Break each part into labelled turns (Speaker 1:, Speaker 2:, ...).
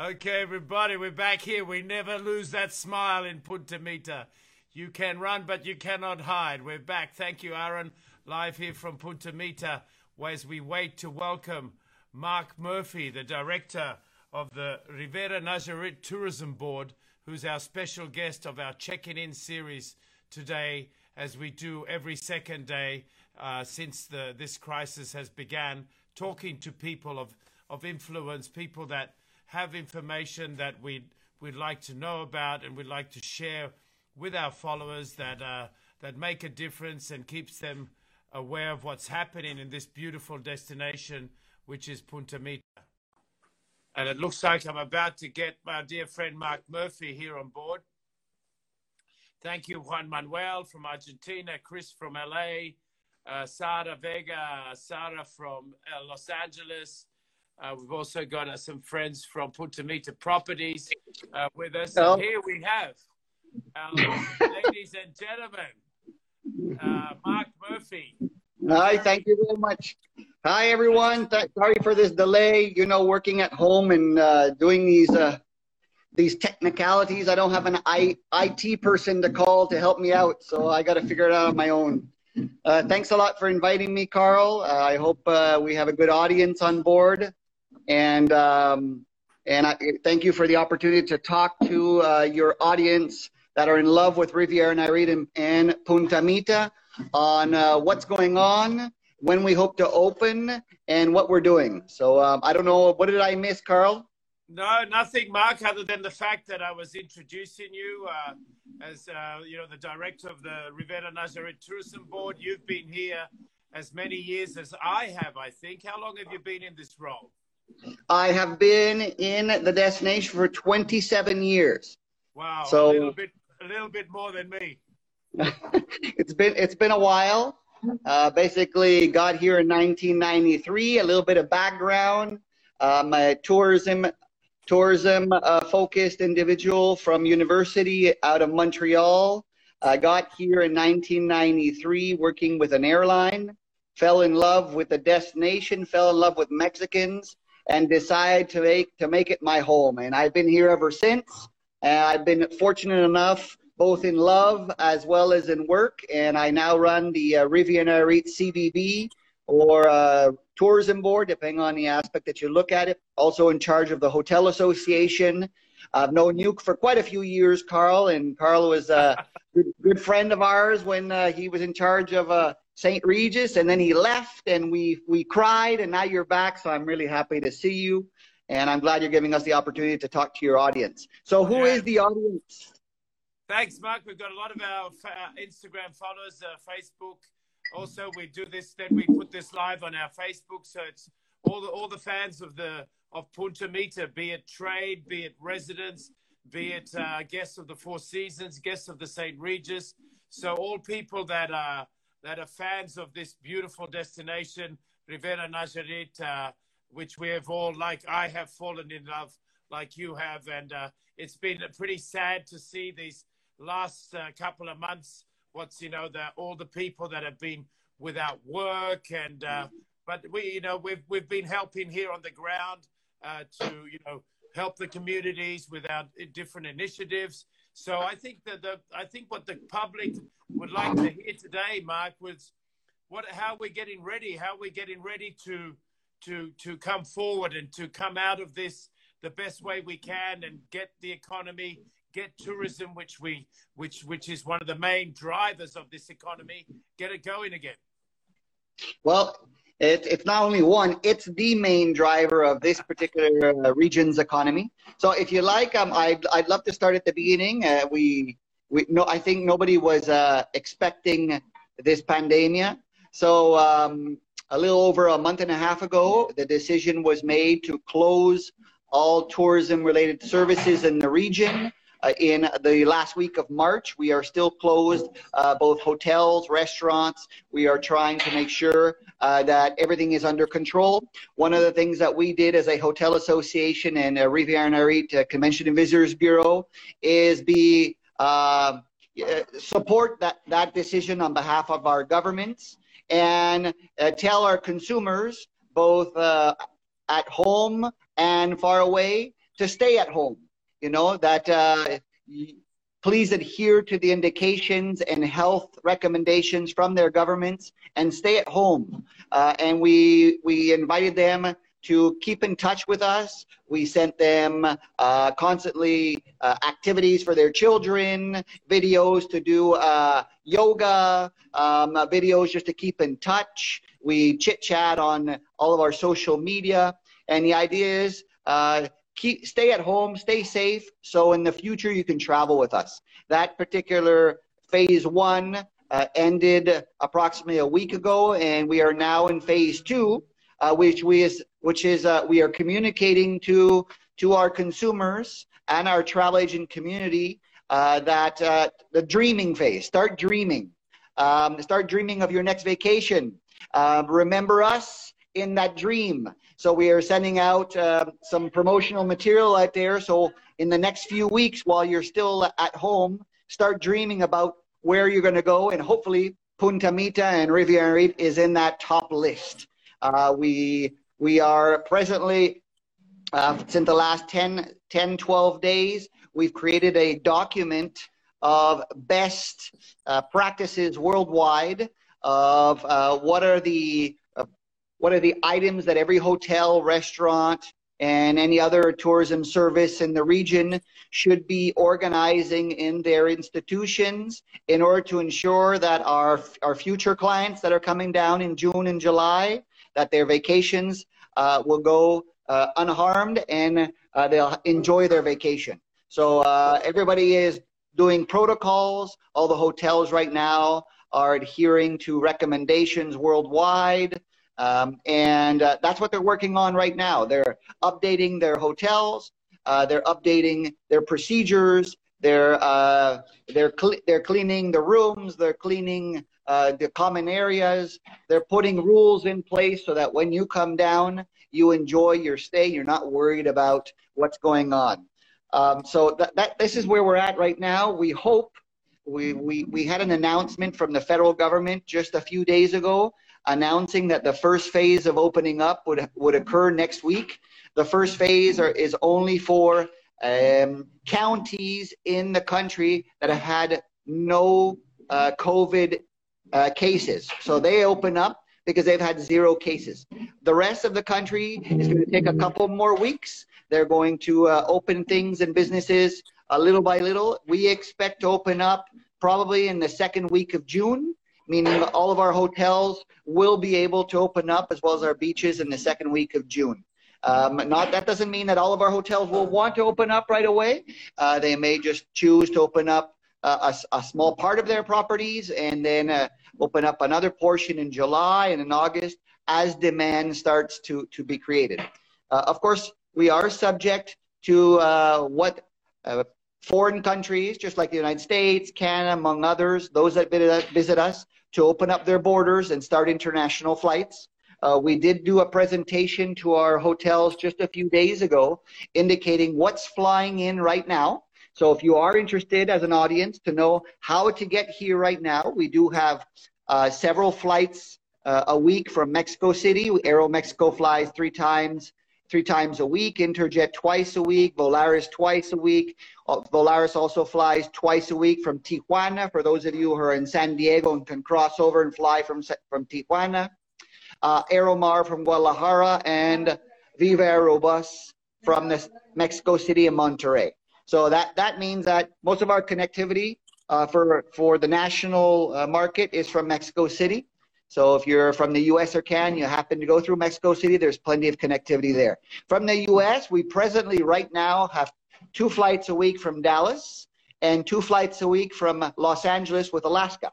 Speaker 1: Okay, everybody, we're back here. We never lose that smile in Punta Mita. You can run, but you cannot hide. We're back. Thank you, Aaron. Live here from Punta Mita, as we wait to welcome Marc Murphy, the director of the Riviera Nayarit Tourism Board, who's our special guest of our checking in series today, as we do every second day uh, since the, this crisis has began, talking to people of, of influence, people that have information that we'd, we'd like to know about and we'd like to share with our followers that, uh, that make a difference and keeps them aware of what's happening in this beautiful destination, which is Punta Mita. And it looks like I'm about to get my dear friend Marc Murphy here on board. Thank you, Juan Manuel from Argentina, Chris from LA, uh, Sara Vega, Sara from uh, Los Angeles. Uh, we've also got uh, some friends from Punta Mita Properties uh, with us.
Speaker 2: Hello.
Speaker 1: And here we have, ladies and gentlemen, uh, Marc Murphy.
Speaker 2: Hi, thank you very much. Hi, everyone. Th- sorry for this delay. You know, working at home and uh, doing these uh, these technicalities. I don't have an I- IT person to call to help me out, so I got to figure it out on my own. Uh, thanks a lot for inviting me, Carl. Uh, I hope uh, we have a good audience on board, and um, and I thank you for the opportunity to talk to uh, your audience that are in love with Riviera Nayarit and, and Punta Mita on uh, what's going on, when we hope to open, and what we're doing. So um, I don't know, what did I miss, Carl?
Speaker 1: No, nothing, Marc, other than the fact that I was introducing you uh, as uh, you know the director of the Riviera Nayarit Tourism Board. You've been here as many years as I have, I think. How long have you been in this role?
Speaker 2: I have been in the destination for 27 years.
Speaker 1: Wow,
Speaker 2: So-
Speaker 1: a little bit, a little bit more than me.
Speaker 2: it's been it's been a while. Uh, basically, got here in 1993. A little bit of background. I'm a tourism tourism uh, focused individual from university out of Montreal. I got here in 1993 working with an airline. Fell in love with the destination. Fell in love with Mexicans, and decided to make to make it my home. And I've been here ever since. And I've been fortunate enough both in love as well as in work. And I now run the uh, Riviera Nayarit CVB or uh, tourism board, depending on the aspect that you look at it. Also in charge of the Hotel Association. I've known you for quite a few years, Carl, and Carl was a good, good friend of ours when uh, he was in charge of uh, St. Regis, and then he left, and we we cried, and now you're back. So I'm really happy to see you, and I'm glad you're giving us the opportunity to talk to your audience. So who is
Speaker 1: Yeah.
Speaker 2: the audience?
Speaker 1: Thanks, Marc. We've got a lot of our uh, Instagram followers, uh, Facebook. Also, we do this. Then we put this live on our Facebook, so it's all the all the fans of the of Punta Mita, be it trade, be it residents, be it uh, guests of the Four Seasons, guests of the Saint Regis. So all people that are that are fans of this beautiful destination, Riviera Nayarit, uh, which we have all, like I have fallen in love, like you have, and uh, it's been pretty sad to see these last uh, couple of months. What's you know the all the people that have been without work, and uh, but we you know we've we've been helping here on the ground uh, to you know help the communities with our different initiatives. So I think that the I think what the public would like to hear today, Marc, was what how we're getting ready, how we're getting ready to to to come forward and to come out of this the best way we can and get the economy, get tourism, which we which which is one of the main drivers of this economy, get it going again.
Speaker 2: Well, it, it's not only one, it's the main driver of this particular uh, region's economy. So if you like, um, I'd, I'd love to start at the beginning. Uh, we, we no, I think nobody was uh, expecting this pandemia. So um, a little over a month and a half ago, the decision was made to close all tourism related services in the region. Uh, in the last week of March, we are still closed, uh, both hotels, restaurants. We are trying to make sure uh, that everything is under control. One of the things that we did as a hotel association and a Riviera Nayarit uh, Convention and Visitors Bureau is be uh, support that, that decision on behalf of our governments and uh, tell our consumers, both at home and far away, to stay at home. You know that uh, please adhere to the indications and health recommendations from their governments and stay at home. Uh, and we we invited them to keep in touch with us. We sent them uh, constantly uh, activities for their children, videos to do uh, yoga, um, videos just to keep in touch. We chit chat on all of our social media. And the idea is uh, keep, stay at home, stay safe. So in the future, you can travel with us. That particular phase one uh, ended approximately a week ago, and we are now in phase two, uh, which we is which is uh, we are communicating to to our consumers and our travel agent community uh, that uh, the dreaming phase. Start dreaming. Um, start dreaming of your next vacation. Uh, remember us in that dream. So we are sending out uh, some promotional material out there. So in the next few weeks, while you're still at home, start dreaming about where you're going to go, and hopefully Punta Mita and Riviera is in that top list. Uh, we we are presently, uh, since the last 10, 10, 12 days, we've created a document of best uh, practices worldwide of uh, what are the what are the items that every hotel, restaurant, and any other tourism service in the region should be organizing in their institutions in order to ensure that our, our future clients that are coming down in June and July that their vacations uh, will go uh, unharmed and uh, they'll enjoy their vacation. So uh, everybody is doing protocols. All the hotels right now are adhering to recommendations worldwide. Um, and uh, that's what they're working on right now. They're updating their hotels, uh, they're updating their procedures, they're, uh, they're, cl- they're cleaning the rooms, they're cleaning uh, the common areas. They're putting rules in place so that when you come down, you enjoy your stay. You're not worried about what's going on. Um, so that, that this is where we're at right now. We hope we, we, we had an announcement from the federal government just a few days ago announcing that the first phase of opening up would, would occur next week. The first phase are, is only for um, counties in the country that have had no uh, COVID uh, cases. So they open up because they've had zero cases. The rest of the country is going to take a couple more weeks. They're going to uh, open things and businesses a little by little. We expect to open up probably in the second week of June, meaning all of our hotels will be able to open up as well as our beaches in the second week of June. Um, not that doesn't mean that all of our hotels will want to open up right away. Uh, they may just choose to open up uh, a, a, small part of their properties and then uh, open up another portion in July and in August as demand starts to, to be created. Uh, of course, we are subject to uh, what uh, foreign countries, just like the United States, Canada, among others, those that visit us, to open up their borders and start international flights. Uh, we did do a presentation to our hotels just a few days ago indicating what's flying in right now. So if you are interested as an audience to know how to get here right now, we do have uh, several flights uh, a week from Mexico City. Aeroméxico flies three times, three times a week. Interjet twice a week. Volaris twice a week. Uh, Volaris also flies twice a week from Tijuana. For those of you who are in San Diego and can cross over and fly from from Tijuana. Uh, Aeromar from Guadalajara and Viva Aerobus from Mexico City and Monterrey. So that, that means that most of our connectivity uh, for, for the national uh, market is from Mexico City. So if you're from the US or Can, you happen to go through Mexico City, there's plenty of connectivity there. From the US, we presently right now have two flights a week from Dallas and two flights a week from Los Angeles with Alaska.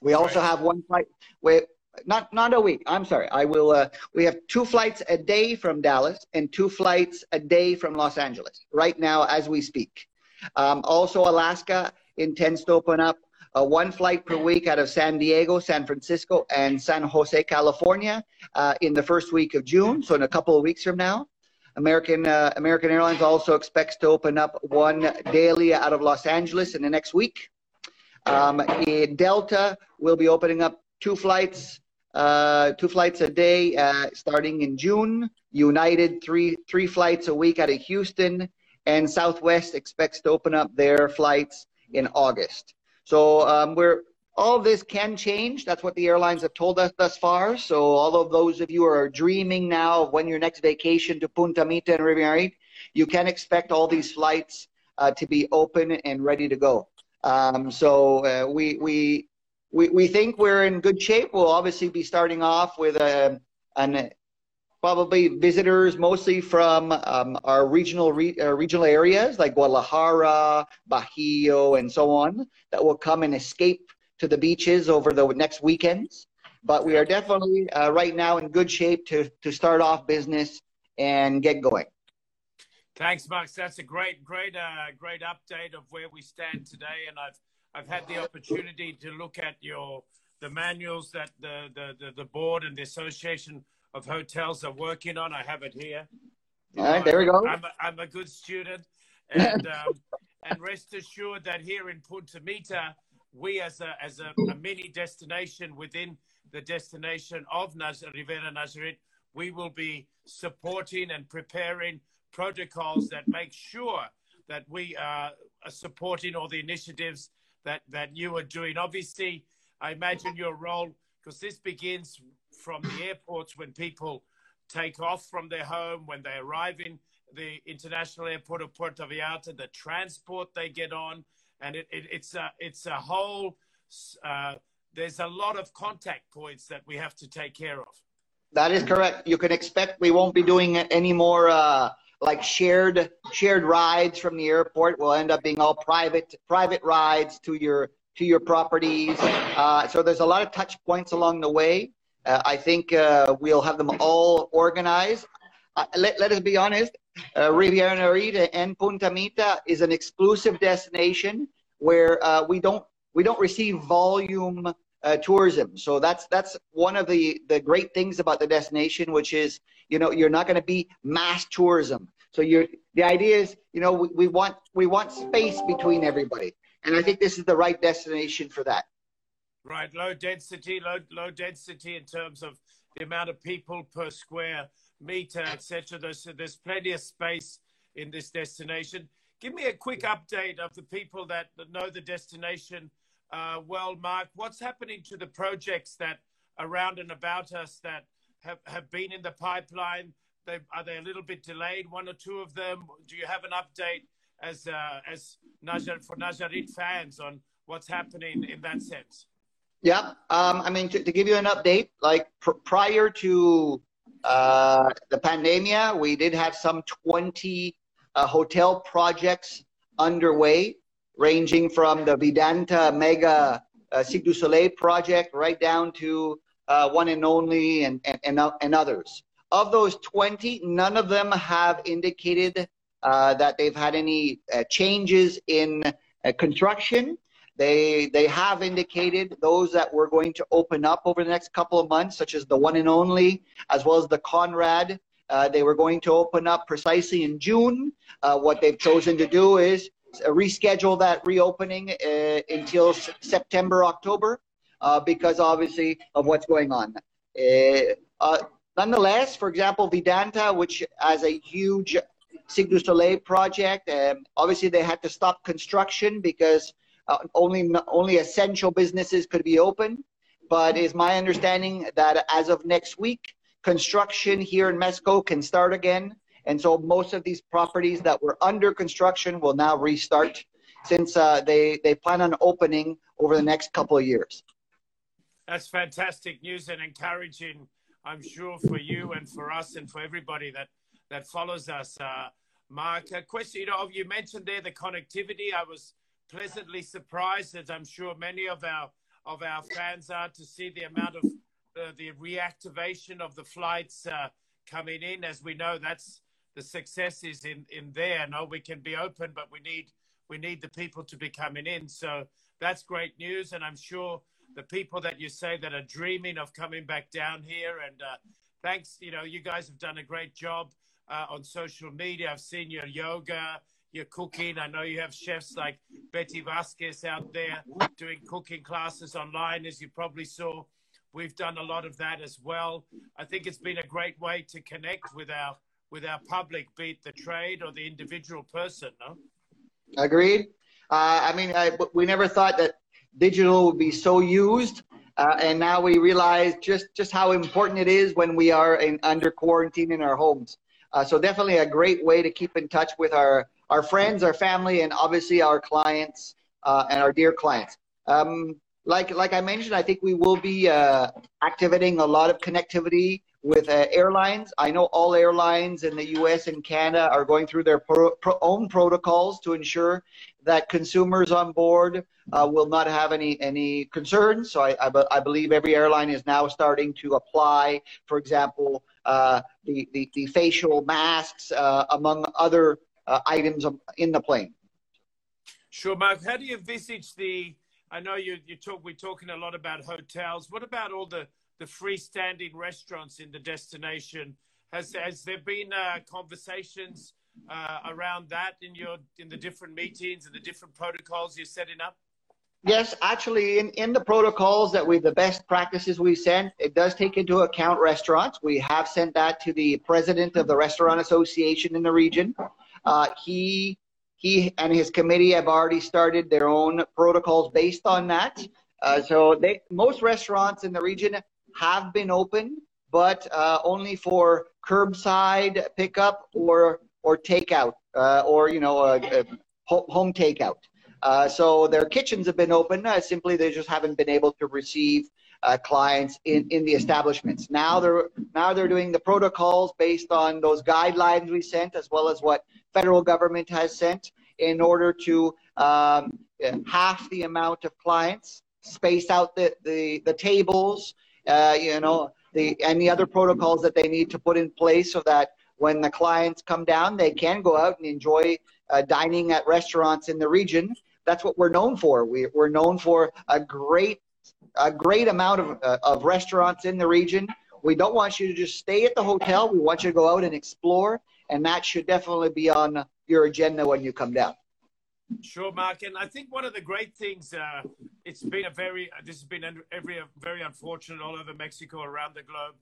Speaker 2: We also right. have one flight. We, not not a week. I'm sorry. I will. Uh, we have two flights a day from Dallas and two flights a day from Los Angeles right now as we speak. Um, also, Alaska intends to open up uh, one flight per week out of San Diego, San Francisco, and San Jose, California, uh, in the first week of June. So in a couple of weeks from now. American uh, American Airlines also expects to open up one daily out of Los Angeles in the next week. Um, Delta will be opening up two flights uh, two flights a day uh, starting in June. United three three flights a week out of Houston, and Southwest expects to open up their flights in August. So um, we're all this can change. That's what the airlines have told us thus far. So all of those of you who are dreaming now of when your next vacation to Punta Mita and Riviera, you can expect all these flights uh, to be open and ready to go. Um, so uh, we, we, we, we think we're in good shape. We'll obviously be starting off with a, an, probably visitors mostly from um, our regional re, uh, regional areas like Guadalajara, Bajío, and so on that will come and escape to the beaches over the next weekends. But we are definitely uh, right now in good shape to to start off business and get going.
Speaker 1: Thanks, Marc. That's a great, great, uh, great update of where we stand today. And I've I've had the opportunity to look at your the manuals that the the, the, the board and the association of hotels are working on. I have it here.
Speaker 2: All right, there we go.
Speaker 1: I'm a, I'm a good student, and um, and rest assured that here in Punta Mita, we as a as a, a mini destination within the destination of Naz- Riviera Nayarit, we will be supporting and preparing protocols that make sure that we are supporting all the initiatives that, that you are doing. Obviously, I imagine your role, because this begins from the airports when people take off from their home, when they arrive in the international airport of Puerto Vallarta, the transport they get on, and it, it, it's a it's a whole. Uh, there's a lot of contact points that we have to take care of.
Speaker 2: That is correct. You can expect we won't be doing any more uh, like shared shared rides from the airport. We'll end up being all private private rides to your to your properties. Uh, so there's a lot of touch points along the way. Uh, I think uh, we'll have them all organized. Uh, let, let us be honest. Uh, Riviera Nayarit and Punta Mita is an exclusive destination where uh, we don't we don't receive volume uh, tourism. So that's that's one of the the great things about the destination, which is you know you're not going to be mass tourism. So you're the idea is you know we, we want we want space between everybody, and I think this is the right destination for that.
Speaker 1: Right, low density, low low density in terms of the amount of people per square meter, etc. There's there's plenty of space in this destination. Give me a quick update of the people that, that know the destination uh, well, Marc. What's happening to the projects that around and about us that have, have been in the pipeline? They, are they a little bit delayed? One or two of them. Do you have an update as uh, as Najar, for Nayarit fans on what's happening in that sense?
Speaker 2: Yeah, um, I mean to, to, give you an update, like pr- prior to uh, the pandemia, we did have some 20 uh, hotel projects underway, ranging from the Vidanta Mega uh, Cirque du Soleil project right down to uh, One and Only and, and, and, and, others. Of those 20, none of them have indicated uh, that they've had any uh, changes in uh, construction. They, they have indicated those that we're going to open up over the next couple of months, such as the One and Only, as well as the Conrad. Uh, they were going to open up precisely in June. what they've chosen to do is reschedule that reopening uh, until September, October, uh, because obviously of what's going on. Uh, nonetheless, for example, Vidanta, which has a huge Cirque du Soleil project, um, obviously they had to stop construction because uh, only only essential businesses could be open. But is my understanding that as of next week, construction here in Mexico can start again and so most of these properties that were under construction will now restart since uh, they, they plan on opening over the next couple of years.
Speaker 1: That's fantastic news and encouraging, I'm sure, for you and for us and for everybody that, that follows us. Uh, Marc, a question, you know, you mentioned there the connectivity. I was pleasantly surprised, as I'm sure many of our of our fans are, to see the amount of uh, the reactivation of the flights uh, coming in. As we know, that's the success is in in there. No, we can be open, but we need we need the people to be coming in. So that's great news, and I'm sure the people that you say that are dreaming of coming back down here. And uh, thanks, you know, you guys have done a great job uh, on social media. I've seen your yoga, your cooking. I know you have chefs like Betty Vasquez out there doing cooking classes online, as you probably saw. We've done a lot of that as well. I think it's been a great way to connect with our with our public, be it the trade or the individual person. No.
Speaker 2: Agreed. Uh, I mean, I, we never thought that digital would be so used, uh, and now we realize just just how important it is when we are in under quarantine in our homes. Uh, so definitely a great way to keep in touch with our our friends, our family, and obviously our clients uh, and our dear clients. Um, like like I mentioned, I think we will be uh, activating a lot of connectivity with uh, airlines. I know all airlines in the U.S. and Canada are going through their pro, pro, own protocols to ensure that consumers on board uh, will not have any any concerns. So I, I, I, believe every airline is now starting to apply, for example, uh, the, the, the facial masks uh, among other uh, items in the plane.
Speaker 1: Sure, Marc. How do you envisage the I know you you talk we're talking a lot about hotels. What about all the the freestanding restaurants in the destination? Has has there been uh, conversations uh, around that in your in the different meetings and the different protocols you're setting up?
Speaker 2: Yes, actually, in, in the protocols that we, the best practices we send, it does take into account restaurants. We have sent that to the president of the Restaurant Association in the region. Uh, he he and his committee have already started their own protocols based on that. Uh, so they, most restaurants in the region have been open, but uh, only for curbside pickup or or takeout uh, or you know a home takeout. Uh, so their kitchens have been open. Uh, simply, they just haven't been able to receive uh, clients in, in the establishments. Now they're now they're doing the protocols based on those guidelines we sent, as well as what federal government has sent, in order to um, half the amount of clients, space out the the, the tables, uh, you know, the any other protocols that they need to put in place so that when the clients come down, they can go out and enjoy uh, dining at restaurants in the region. That's what we're known for. We, we're known for a great a great amount of, uh, of restaurants in the region. We don't want you to just stay at the hotel. We want you to go out and explore, and that should definitely be on your agenda when you come down.
Speaker 1: Sure, Marc. And I think one of the great things, uh, it's been a very, this has been every, very unfortunate all over Mexico, around the globe.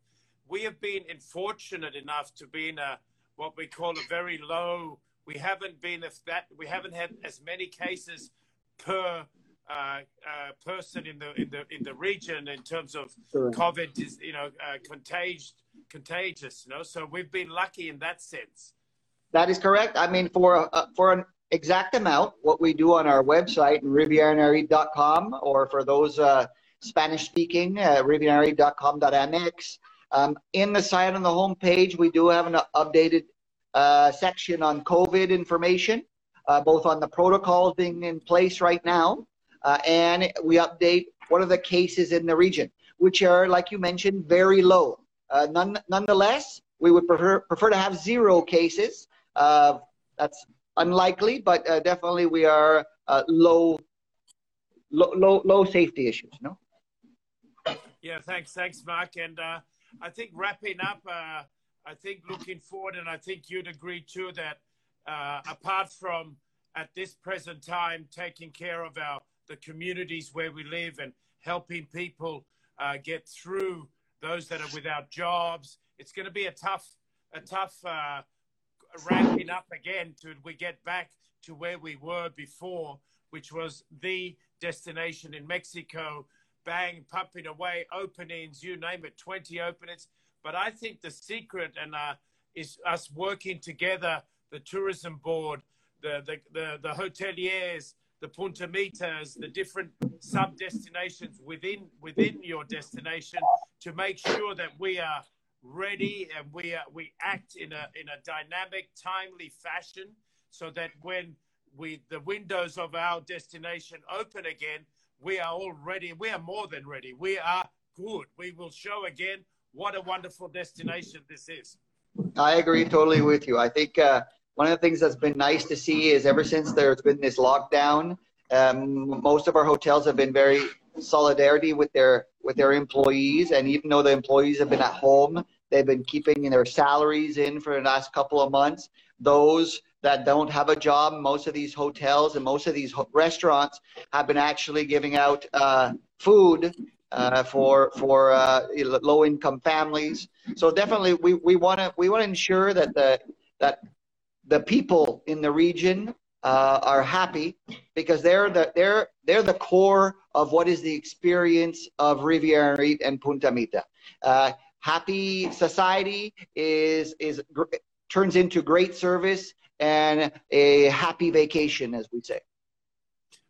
Speaker 1: We have been fortunate enough to be in a, what we call a very low, we haven't been, if that, we haven't had as many cases per uh, uh, person in the in the in the region in terms of sure. COVID you know uh, contagious contagious. You know, so we've been lucky in that sense.
Speaker 2: That is correct. I mean, for uh, for an exact amount, what we do on our website, rivieranayarit.com, or for those uh, Spanish speaking, uh, rivieranayarit.com.mx. Um, in the site on the home page, we do have an updated uh, section on COVID information, uh, both on the protocols being in place right now, uh, and we update what are the cases in the region, which are, like you mentioned, very low. Uh, none, nonetheless, we would prefer, prefer to have zero cases. Uh, that's unlikely, but uh, definitely we are uh, low, low, low, low safety issues. No.
Speaker 1: Yeah. Thanks. Thanks, Marc. And uh, I think wrapping up, I think looking forward, and I think you'd agree too that apart from at this present time taking care of our the communities where we live and helping people get through those that are without jobs, it's going to be a tough a tough ramping up again to we get back to where we were before, which was the destination in Mexico, bang, pumping away openings, you name it, 20 openings. But I think the secret and uh, is us working together, the tourism board, the, the, the, the hoteliers, the puntametas, the different sub destinations within within your destination to make sure that we are ready and we uh, we act in a in a dynamic, timely fashion, so that when we the windows of our destination open again, we are all ready. We are more than ready. We are good. We will show again what a wonderful destination this is.
Speaker 2: I agree totally with you. I think uh, one of the things that's been nice to see is ever since there's been this lockdown, um, most of our hotels have been very solidarity with their with their employees and even though the employees have been at home they've been keeping their salaries in for the last couple of months those that don't have a job most of these hotels and most of these restaurants have been actually giving out uh, food uh, for for uh, low income families. So definitely, we we want to we want to ensure that the that the people in the region uh, are happy because they're the they're they're the core of what is the experience of Riviera and Punta Mita. Uh, happy society is is turns into great service and a happy vacation, as we say.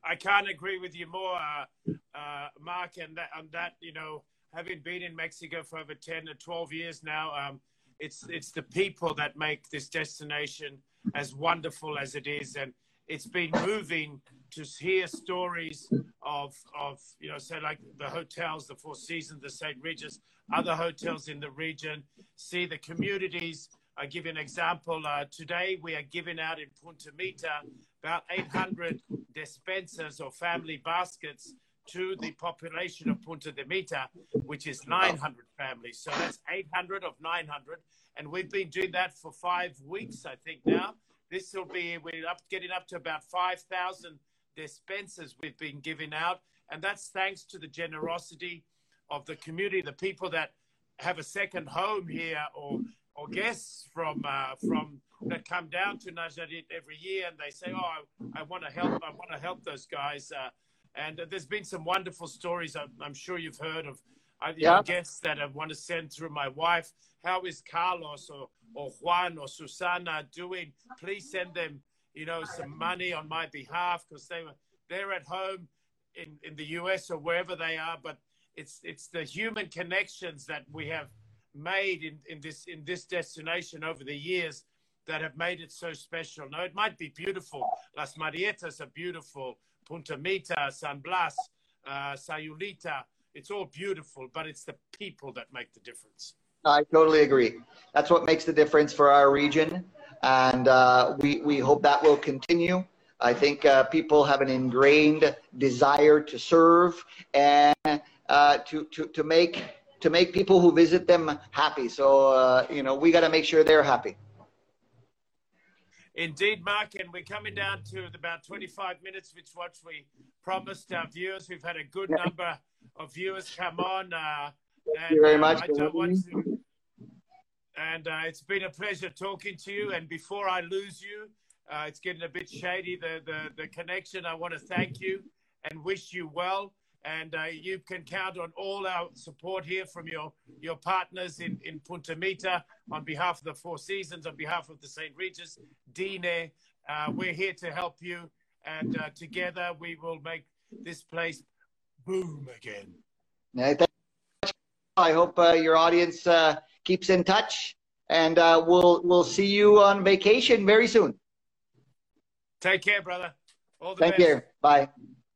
Speaker 1: I can't agree with you more, uh, uh, Marc, and that, that, you know, having been in Mexico for over 10 or 12 years now, um, it's, it's the people that make this destination as wonderful as it is. And it's been moving to hear stories of, of, you know, say like the hotels, the Four Seasons, the St. Regis, other hotels in the region, see the communities I'll give you an example. Uh, today, we are giving out in Punta Mita about 800 dispensers or family baskets to the population of Punta de Mita, which is 900 families. So that's 800 of 900. And we've been doing that for five weeks, I think now. This will be, we're up, getting up to about 5,000 dispensers we've been giving out. And that's thanks to the generosity of the community, the people that have a second home here or or guests from uh, from that come down to Nayarit every year, and they say, "Oh, I, I want to help. I want to help those guys." Uh, and uh, there's been some wonderful stories. I'm, I'm sure you've heard of uh, yeah. guests that I want to send through my wife. How is Carlos or or Juan or Susana doing? Please send them, you know, some money on my behalf because they were they're at home in in the U.S. or wherever they are, but it's it's the human connections that we have made in, in this in this destination over the years that have made it so special. Now it might be beautiful. Las Marietas are beautiful. Punta Mita, San Blas, uh, Sayulita. It's all beautiful, but it's the people that make the difference.
Speaker 2: I totally agree. That's what makes the difference for our region, and uh, we we hope that will continue. I think uh, people have an ingrained desire to serve and uh, to, to, to make to make people who visit them happy. So, uh, you know, we got to make sure they're happy.
Speaker 1: Indeed, Marc, and we're coming down to about 25 minutes, which what we promised our viewers. We've had a good number of viewers come on. Uh,
Speaker 2: Thank and, you very uh, much.
Speaker 1: To, and uh, it's been a pleasure talking to you. And before I lose you, uh, it's getting a bit shady, the, the, the connection. I want to thank you and wish you well and uh, you can count on all our support here from your, your partners in, in Punta Mita on behalf of the Four Seasons, on behalf of the St. Regis, Dine. Uh, we're here to help you, and uh, together we will make this place boom again.
Speaker 2: I hope uh, your audience uh, keeps in touch, and uh, we'll we'll see you on vacation very soon.
Speaker 1: Take care, brother. All the
Speaker 2: Thank
Speaker 1: best.
Speaker 2: you. Bye.